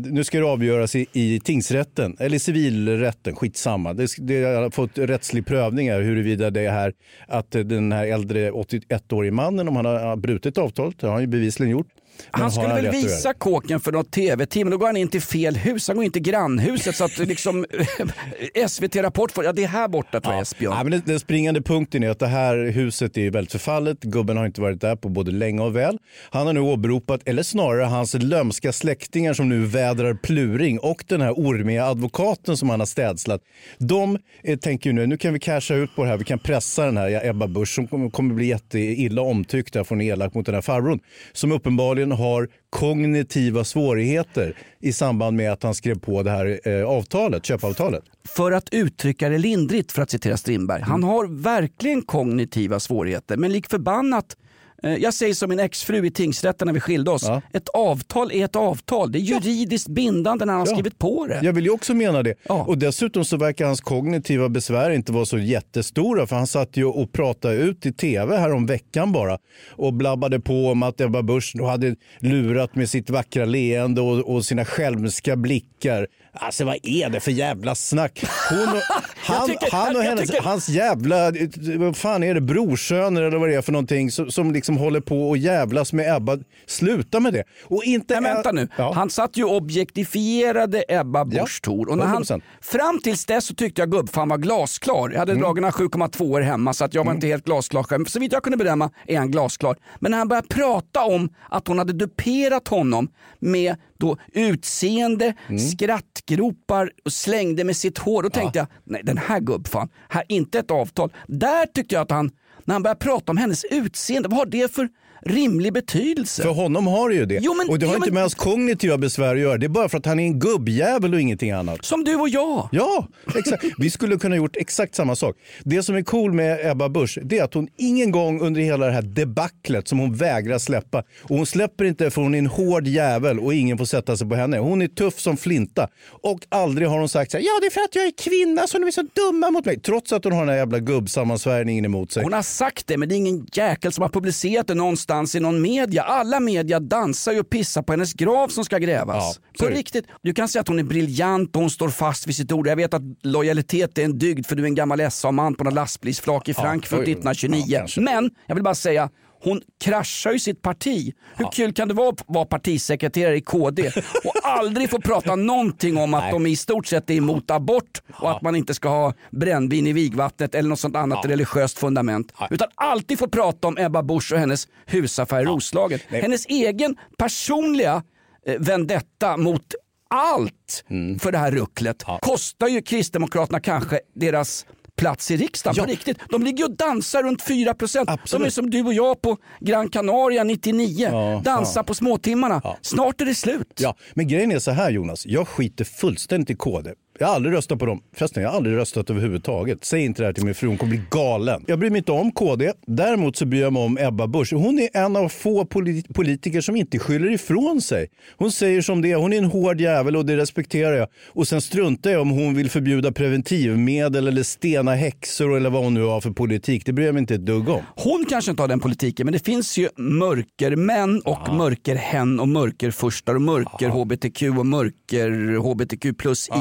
nu ska det avgöras i, i tingsrätten, eller civilrätten, skitsamma. Det, det har fått rättslig prövning prövningar huruvida det är här att den här äldre 81-årige mannen, om han har brutit avtalet, det har han ju bevisligen gjort. Men Han skulle väl visa kåken för något tv-team, då går han in till fel hus. Han går in till grannhuset så att liksom SVT Rapport får, ja det är här borta tror jag Esbjörn. Ja, men den, den springande punkten är att det här huset är väldigt förfallet. Gubben har inte varit där på både länge och väl. Han har nu åberopat, eller snarare hans lömska släktingar som nu vädrar pluring och den här ormiga advokaten som han har städslat. De eh, tänker ju nu, nu kan vi casha ut på det här. Vi kan pressa den här Ebba Busch som kommer, kommer bli jätteilla omtyckt där från elak mot den här farbrorn. Som uppenbarligen har kognitiva svårigheter i samband med att han skrev på det här eh, avtalet, köpavtalet. För att uttrycka det lindrigt, för att citera Strindberg. Mm. Han har verkligen kognitiva svårigheter, men lik förbannat jag säger som min exfru i tingsrätten när vi skilde oss. Ja. Ett avtal är ett avtal. Det är juridiskt bindande när han har Ja. skrivit på det. Jag vill ju också mena det. Ja. Och dessutom så verkar hans kognitiva besvär inte vara så jättestora för han satt ju och pratade ut i tv här om veckan bara och blabbade på om att Ebba Busch hade lurat med sitt vackra leende och, och sina skälmska blickar. Alltså vad är det för jävla snack? Hon och, han, tycker- han och hennes, tycker- hans jävla, vad fan är det, brorsöner eller vad det är för någonting som, som liksom håller på och jävlas med Ebba. Sluta med det. Och inte Men vänta nu, Ja. han satt ju objektifierade Ebba Busch Thor. Och när han, 100%. fram tills dess så tyckte jag gubbfan var glasklar. Jag hade dragit några 7,2 år hemma så att jag var inte helt glasklar själv. Så vitt jag kunde bedöma är han glasklar. Men när han började prata om att hon hade duperat honom med då utseende, skrattgropar och slängde med sitt hår. Då tänkte jag, nej den här gubbfan, här inte ett avtal. Där tyckte jag att han, när han började prata om hennes utseende, vad har det för rimlig betydelse? För honom har det ju det. Jo, men- och det har jo, inte men- med hans kognitiva besvär att göra. Det är bara för att han är en gubbjävel och ingenting annat. Som du och jag. Ja, exakt. Vi skulle kunna gjort exakt samma sak. Det som är cool med Ebba Busch det är att hon ingen gång under hela det här debaclet som hon vägrar släppa och hon släpper inte för hon är en hård jävel och ingen får sätta sig på henne. Hon är tuff som flinta och aldrig har hon sagt så här, ja det är för att jag är kvinna så de är så dumma mot mig. Trots att hon har den här jävla gubbsammansvärjningen emot sig. Hon har sagt det men det är ingen jäkel som har publicerat det någonstans någonstans i någon media. Alla media dansar ju och pissar på hennes grav som ska grävas. Ja, på riktigt. Du kan säga att hon är briljant och hon står fast vid sitt ord. Jag vet att lojalitet är en dygd för du är en gammal SA-man på någon lastbilsflak i Frankfurt oj. 1929. Ja. Men jag vill bara säga hon kraschar ju sitt parti. Hur kul kan det vara att vara partisekreterare i KD och aldrig få prata någonting om att de i stort sett är emot abort och att man inte ska ha brännvin i vigvattnet eller något sånt annat religiöst fundament. Utan alltid få prata om Ebba Busch och hennes husaffär i Roslagen. Hennes egen personliga eh, vendetta mot allt Mm. för det här rucklet kostar ju Kristdemokraterna kanske deras plats i riksdagen Ja. på riktigt. De ligger och dansar runt 4 procent. De är som du och jag på Gran Canaria 99. Ja, dansar på småtimmarna. Snart är det slut. Ja, men grejen är så här Jonas, jag skiter fullständigt i KD. Jag har aldrig röstat på dem. Förresten, jag har aldrig röstat överhuvudtaget. Säg inte det här till min fru, hon kommer bli galen. Jag bryr mig inte om KD. Däremot så bryr jag mig om Ebba Busch. Hon är en av få polit- politiker som inte skyller ifrån sig. Hon säger som det är. Hon är en hård jävel och det respekterar jag. Och sen struntar jag om hon vill förbjuda preventivmedel eller stena häxor eller vad hon nu har för politik. Det bryr jag mig inte ett dugg om. Hon kanske inte har den politiken men det finns ju mörkermän och mörkerhen och mörkerfurstar och mörker HBTQ och mörker HBTQ plus i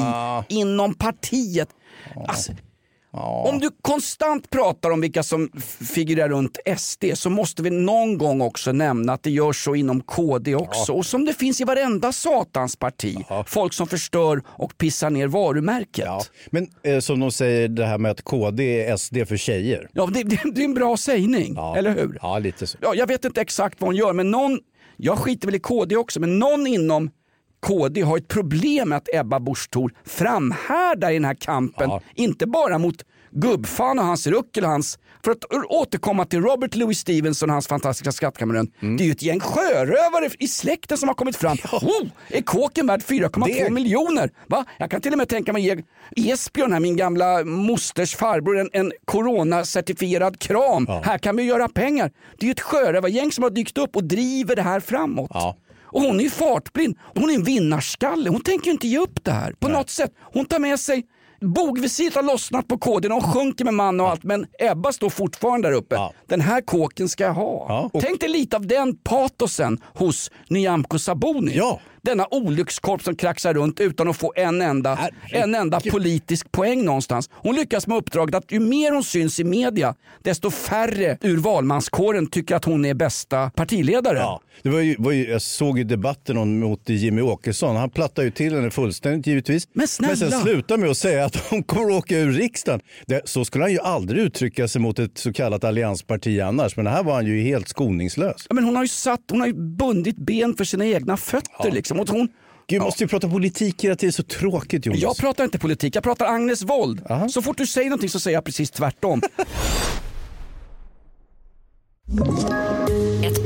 inom partiet. Alltså, Om du konstant pratar om vilka som figurerar runt SD så måste vi någon gång också nämna att det görs så inom KD också. Och som det finns i varenda satans parti. Folk som förstör och pissar ner varumärket. Ja. Men eh, som de säger det här med att KD är SD för tjejer. Ja, det, det, det är en bra sägning, Ja. eller hur? Ja, lite så. Ja, jag vet inte exakt vad hon gör, men någon, jag skiter väl i KD också, men någon inom KD har ett problem med att Ebba Busch Thor framhärdar i den här kampen. Ja. Inte bara mot gubbfan och hans ruckel hans... För att återkomma till Robert Louis Stevenson och hans fantastiska skattkammarön. Mm. Det är ju ett gäng sjörövare i släkten som har kommit fram. Oh, är kåken värd 4,2 Det- miljoner? Va? Jag kan till och med tänka mig ge Esbjörn, här, min gamla mosters farbror, en, en coronacertifierad kram. Här kan vi göra pengar. Det är ju ett sjörövargäng som har dykt upp och driver det här framåt. Ja. Och hon är ju fartblind. Hon är en vinnarskalle. Hon tänker ju inte ge upp det här på något sätt. Hon tar med sig Bogvisiret har lossnat på koden och sjunker med man och allt men Ebba står fortfarande där uppe. Ja. Den här kåken ska jag ha. Ja, Tänk dig lite av den patosen hos Nyamko Sabuni. Ja. Denna olyckskorp som kraxar runt utan att få en enda, en enda politisk poäng någonstans. Hon lyckas med uppdraget att ju mer hon syns i media desto färre ur valmanskåren tycker att hon är bästa partiledare. Ja, det var ju, var ju, jag såg ju debatten om, mot Jimmy Åkesson. Han plattade ju till henne fullständigt givetvis. Men snälla. sen slutade med att säga att hon kommer att åka ur riksdagen. Det, så skulle han ju aldrig uttrycka sig mot ett så kallat alliansparti annars. Men här var han ju helt skoningslös. Ja, men hon har ju satt, hon har ju bundit ben för sina egna fötter liksom. Hon, Gud, måste ju prata politik hela tiden. Så tråkigt Jonas. jag pratar inte politik, jag pratar Agnes Wold. Så fort du säger någonting så säger jag precis tvärtom.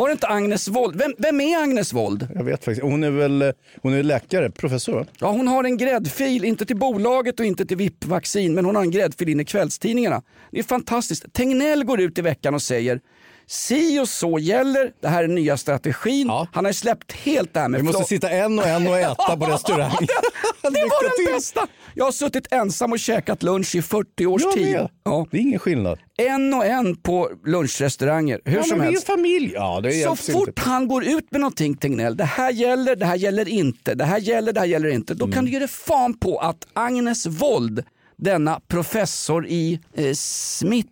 Var det inte Agnes Wold? Vem, vem är Agnes Wold? Jag vet faktiskt. Hon är väl hon är läkare, professor va? Ja, hon har en gräddfil, inte till bolaget och inte till VIP-vaccin, men hon har en gräddfil in i kvällstidningarna. Det är fantastiskt. Tegnell går ut i veckan och säger Si och så gäller, det här är nya strategin. Ja. Han har släppt helt det här med Vi måste sitta en och en och äta på restaurang. Det Lycka var den till. bästa! Jag har suttit ensam och käkat lunch i 40 års Jag tid. Ja. Det är ingen skillnad. En och en på lunchrestauranger, hur Ja, som men vi är helst. familj. Ja, det Så fort simpelt. han går ut med någonting Tegnell, det här gäller, det här gäller inte, det här gäller, det här gäller inte. Då Mm. kan du ge dig fan på att Agnes Wold, denna professor i eh, smittskydd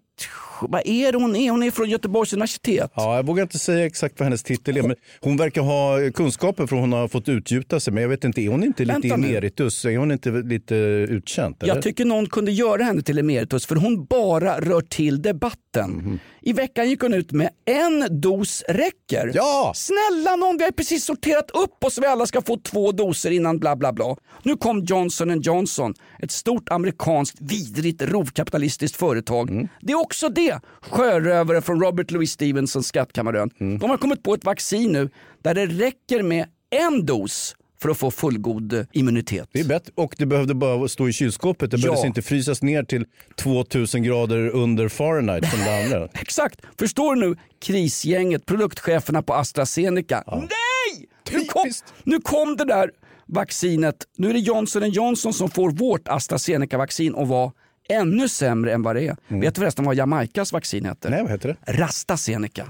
vad är det hon är? Hon är från Göteborgs universitet. Ja, jag vågar inte säga exakt vad hennes titel är, men hon verkar ha kunskaper för hon har fått utgjuta sig. Men jag vet inte, är hon inte lite Vänta nu. emeritus? Är hon inte lite utkänt? Eller? Jag tycker någon kunde göra henne till emeritus för hon bara rör till debatten. Mhm. I veckan gick hon ut med en dos räcker. Ja! Snälla någon, vi har precis sorterat upp oss vi alla ska få två doser innan bla bla bla. Nu kom Johnson Johnson, ett stort amerikanskt vidrigt rovkapitalistiskt företag. Mm. Det är också det, sjörövare från Robert Louis Stevensons skattkammarön. Mm. De har kommit på ett vaccin nu där det räcker med en dos för att få fullgod immunitet. Det är bättre. Och det behövde bara stå i kylskåpet. Det Ja. behövdes inte frysas ner till 2000 grader under Fahrenheit som det andra. Exakt. Förstår du nu krisgänget, produktcheferna på AstraZeneca? Nej! Nu kom, nu kom det där vaccinet. Nu är det Johnson Johnson som får vårt AstraZeneca-vaccin och var ännu sämre än vad det är. Vet du förresten vad Jamaicas vaccin heter? Nej, vad heter det? Rastazeneca.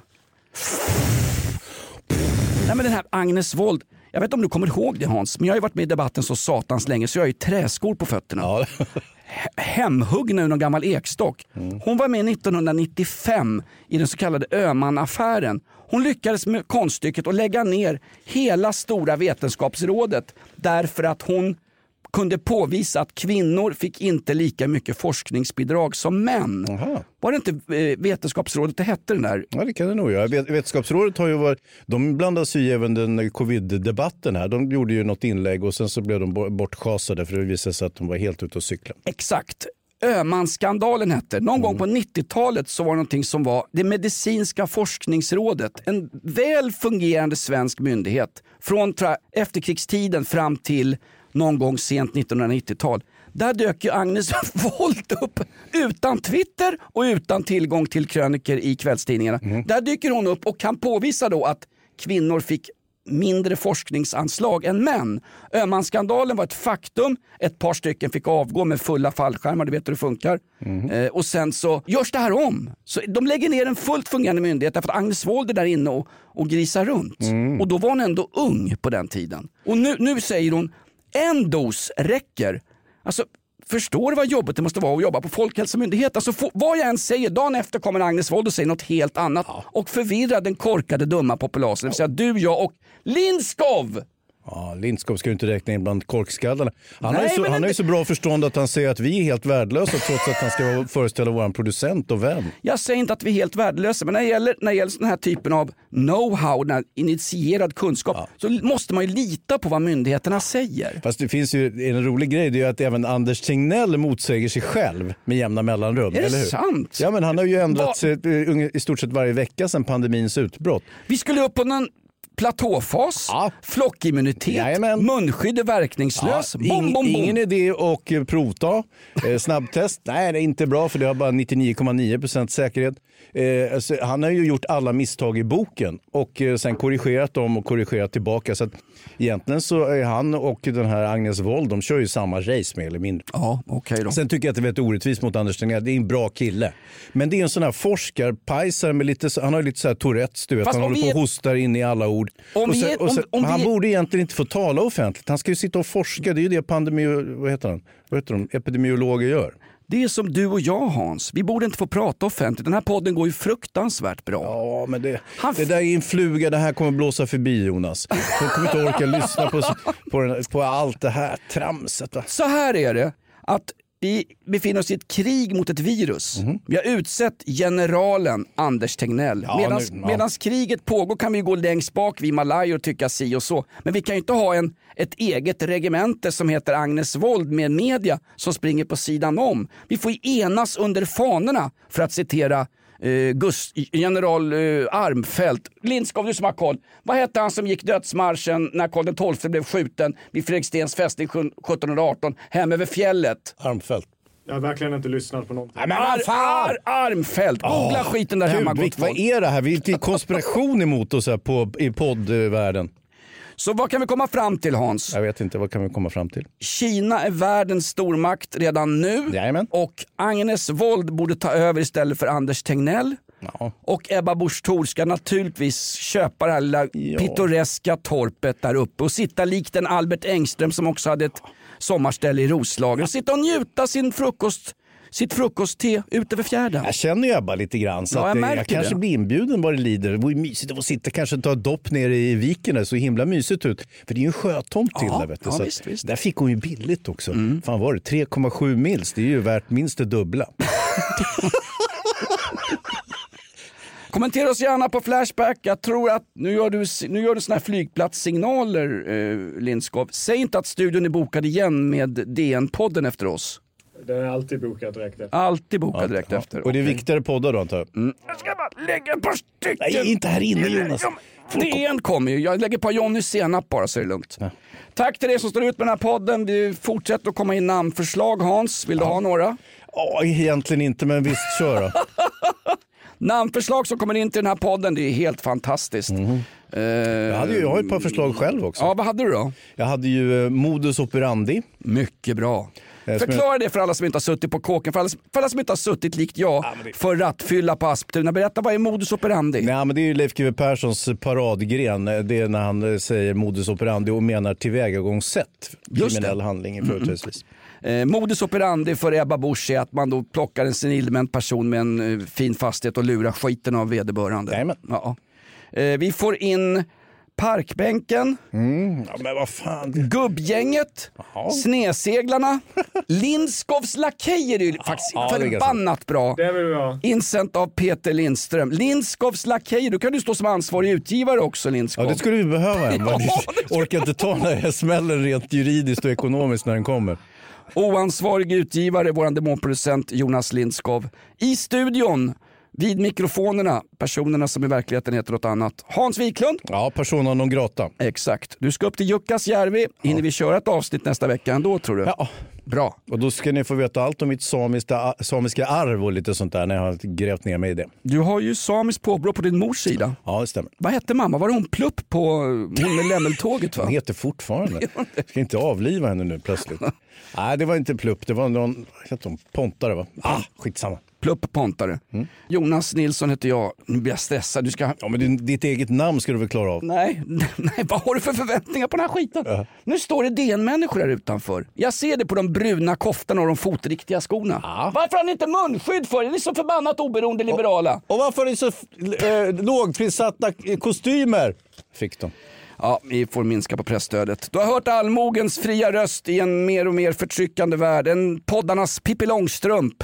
Nej, men den här Agnes Wold. Jag vet inte om du kommer ihåg det Hans, men jag har ju varit med i debatten så satans länge så jag har ju träskor på fötterna. Ja. hemhuggna ur någon gammal ekstock. Hon var med 1995 i den så kallade Öhman-affären. Hon lyckades med konststycket att lägga ner hela stora vetenskapsrådet därför att hon kunde påvisa att kvinnor fick inte lika mycket forskningsbidrag som män. Var det inte eh, Vetenskapsrådet det hette den där? Ja, det kan det nog göra. Vet- Vetenskapsrådet har ju varit, de blandade sig i även den covid-debatten här. De gjorde ju något inlägg och sen så blev de bo- bortschasade för det visade sig att de var helt ute och cykla. Exakt. Öhmanskandalen hette. Någon gång på Mm. 90-talet så var det någonting som var det medicinska forskningsrådet. En väl fungerande svensk myndighet från efterkrigstiden fram till någon gång sent 1990-tal. Där dök ju Agnes Wold upp utan Twitter och utan tillgång till kröniker i kvällstidningarna. Mm. Där dyker hon upp och kan påvisa då att kvinnor fick mindre forskningsanslag än män. Öhmanskandalen var ett faktum. Ett par stycken fick avgå med fulla fallskärmar, du vet hur det funkar. Eh, och sen så görs det här om. Så de lägger ner en fullt fungerande myndighet därför att Agnes Wold är där inne och, och grisar runt. Och då var hon ändå ung på den tiden. Och nu, nu säger hon, en dos räcker. Alltså, Förstår du vad jobbigt det måste vara att jobba på Folkhälsomyndigheten? Alltså, få- vad jag än säger, dagen efter kommer Agnes Wold och säger något helt annat och förvirrar den korkade dumma populasen. Det vill säga du, jag och Lindskov! Ja, Lindskov ska ju inte räkna in bland korkskallarna. Han, Nej, har ju så, han har ju så bra förstånd att han säger att vi är helt värdelösa trots att han ska föreställa vår producent och vän. Jag säger inte att vi är helt värdelösa, men när det gäller, när det gäller den här typen av know-how, den här initierad kunskap, så måste man ju lita på vad myndigheterna säger. Fast det finns ju en rolig grej, det är ju att även Anders Tegnell motsäger sig själv med jämna mellanrum. Är det sant? Ja, men han har ju ändrat Va- sig eh, i stort sett varje vecka sedan pandemins utbrott. Vi skulle upp på någon platåfas, flockimmunitet, Jajamän. munskydd är verkningslös. Ja, bom, bom, bom. Ingen idé att eh, provta. Eh, snabbtest, nej det är inte bra för det har bara 99,9% säkerhet. Eh, alltså, han har ju gjort alla misstag i boken och eh, sen korrigerat dem och korrigerat tillbaka. Så att egentligen så är han och den här Agnes Wold, de kör ju samma race mer eller mindre. Ja, okej då. Sen tycker jag att det är väldigt orättvist mot Anders Tegnell. Det är en bra kille. Men det är en sån här forskarpajsare med lite, han har lite så här Tourettes, du vet. Fast han håller vi på och hostar in i alla ord. Om sen, är- sen, om- han vi borde egentligen inte få tala offentligt. Han ska ju sitta och forska. Det är ju det pandemi, vad heter han? Vad heter de? epidemiologer gör. Det är som du och jag Hans, vi borde inte få prata offentligt. Den här podden går ju fruktansvärt bra. Ja, men det, Han det där är en fluga. Det här kommer blåsa förbi Jonas. De kommer inte orka lyssna på, på, på allt det här tramset. Va? Så här är det, att vi befinner oss i ett krig mot ett virus. Vi har utsett generalen Anders Tegnell. Ja, Medans, nu- ja. medans kriget pågår kan vi gå längst bak vid Himalaya och tycka si och så. Men vi kan ju inte ha en, ett eget regemente som heter Agnes Wold med media som springer på sidan om. Vi får ju enas under fanorna för att citera eh, Gust, general eh, Armfelt. Lindskov, du som har koll. Vad hette han som gick dödsmarschen när Karl XII blev skjuten vid Fredrikstens fästning 1718 hem över fjället? Armfält. Jag har verkligen inte lyssnat på någonting. Ar, ar, Armfelt! Googla skiten där hemma Gud, gott vilk- vad folk. är det här? Vilken konspiration emot oss här på, i poddvärlden. Så vad kan vi komma fram till Hans? Jag vet inte, vad kan vi komma fram till? Kina är världens stormakt redan nu Jajamän. och Agnes Wold borde ta över istället för Anders Tegnell. Ja. Och Ebba Busch Thor ska naturligtvis köpa det här lilla Ja. pittoreska torpet där uppe och sitta likt en Albert Engström som också hade ett sommarställe i Roslagen. Och sitta och njuta sin frukost sitt frukostte ute vid fjärden. Jag känner ju Ebba lite grann så Ja, jag märker jag kanske det. blir inbjuden vad det lider. Det vore mysigt att sitta kanske ta ett dopp nere i viken. Där, så himla mysigt ut. För det är ju en sjötomt till Ja, där. Vet du. ja, visst, visst. Där fick hon ju billigt också. Fan var det 3,7 mils? Det är ju värt minst det dubbla. Kommentera oss gärna på Flashback. Jag tror att nu gör du, nu gör du såna här flygplatssignaler, eh, Lindskov. Säg inte att studion är bokad igen med DN-podden efter oss. Den är alltid bokad direkt efter. Alltid bokad direkt Ja. efter. Och det är Okej. viktigare poddar då antar jag? Jag ska bara lägga ett par stycken. Nej, inte här inne Jonas. Ja, men DN kommer ju. Jag lägger på Johnny senap bara så är det lugnt. Tack till er som står ut med den här podden. Vi fortsätter att komma in namnförslag. Hans, vill du ha några? Ja, egentligen inte, men visst kör då. Namnförslag som kommer in till den här podden, det är helt fantastiskt. Eh, Jag, hade ju, jag har ett par förslag själv också. Ja, vad hade du då? Jag hade ju eh, Modus operandi. Mycket bra. Eh, Förklara det för alla som inte har suttit på kåken, för alla, för alla som inte har suttit likt jag för rattfylla på Asptuna. Berätta, vad är modus operandi? Nej, men det är ju Leif GW Perssons paradgren. Det är när han eh, säger modus operandi och menar tillvägagångssätt. Kriminell det. handling företrädesvis. Eh, modus operandi för Ebba Busch är att man då plockar en senildement person med en eh, fin fastighet och lurar skiten av vederbörande. Jajamän. Ja. Eh, vi får in Parkbänken, Ja, men vad fan. Gubbgänget, Sneseglarna, Lindskovs Lakejer är ju faktiskt ja, är förbannat bra. Det vill vi ha. Insänt av Peter Lindström. Lindskovs Lakejer, då kan du stå som ansvarig utgivare också Lindskov. Ja, det skulle vi behöva. Ja, orkar inte ta den här smällen rent juridiskt och ekonomiskt när den kommer. Oansvarig utgivare, vår demonproducent Jonas Lindskov. I studion, vid mikrofonerna, personerna som i verkligheten heter något annat. Hans Wiklund. Ja, persona non grata. Exakt. Du ska upp till Jukkasjärvi. Hinner vi köra ett avsnitt nästa vecka ändå tror du? Ja. Bra. Och då ska ni få veta allt om mitt samiska, samiska arv och lite sånt där när jag har grävt ner mig i det. Du har ju samiskt påbrå på din mors sida. Ja, det stämmer. Vad hette mamma? Var det hon Plupp på hon med lämmeltåget? Va? Hon heter fortfarande. Jag ska inte avliva henne nu plötsligt. Nej, det var inte plupp. Det var någon vad heter hon? pontare va? Ah, skitsamma. Plupp Pontare. Jonas Nilsson heter jag. Nu blir jag stressad. Du ska... Ja, men din, ditt eget namn ska du väl klara av? Nej, nej, vad har du för förväntningar på den här skiten? Nu står det DN-människor här utanför. Jag ser det på de bruna koftorna och de fotriktiga skorna. Varför har ni inte munskydd för? Är ni så förbannat oberoende liberala? Och varför är det så äh, lågprissatta kostymer? Fick de. Ja, vi får minska på pressstödet. Du har hört allmogens fria röst i en mer och mer förtryckande värld. En poddarnas Pippi Långstrump.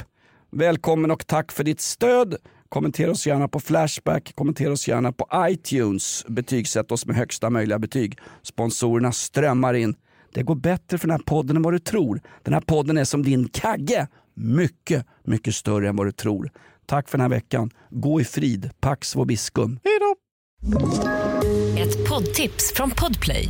Välkommen och tack för ditt stöd. Kommentera oss gärna på Flashback, kommentera oss gärna på iTunes. Betygsätt oss med högsta möjliga betyg. Sponsorerna strömmar in. Det går bättre för den här podden än vad du tror. Den här podden är som din kagge. Mycket, mycket större än vad du tror. Tack för den här veckan. Gå i frid. Pax vobiscum. Ett poddtips från Podplay.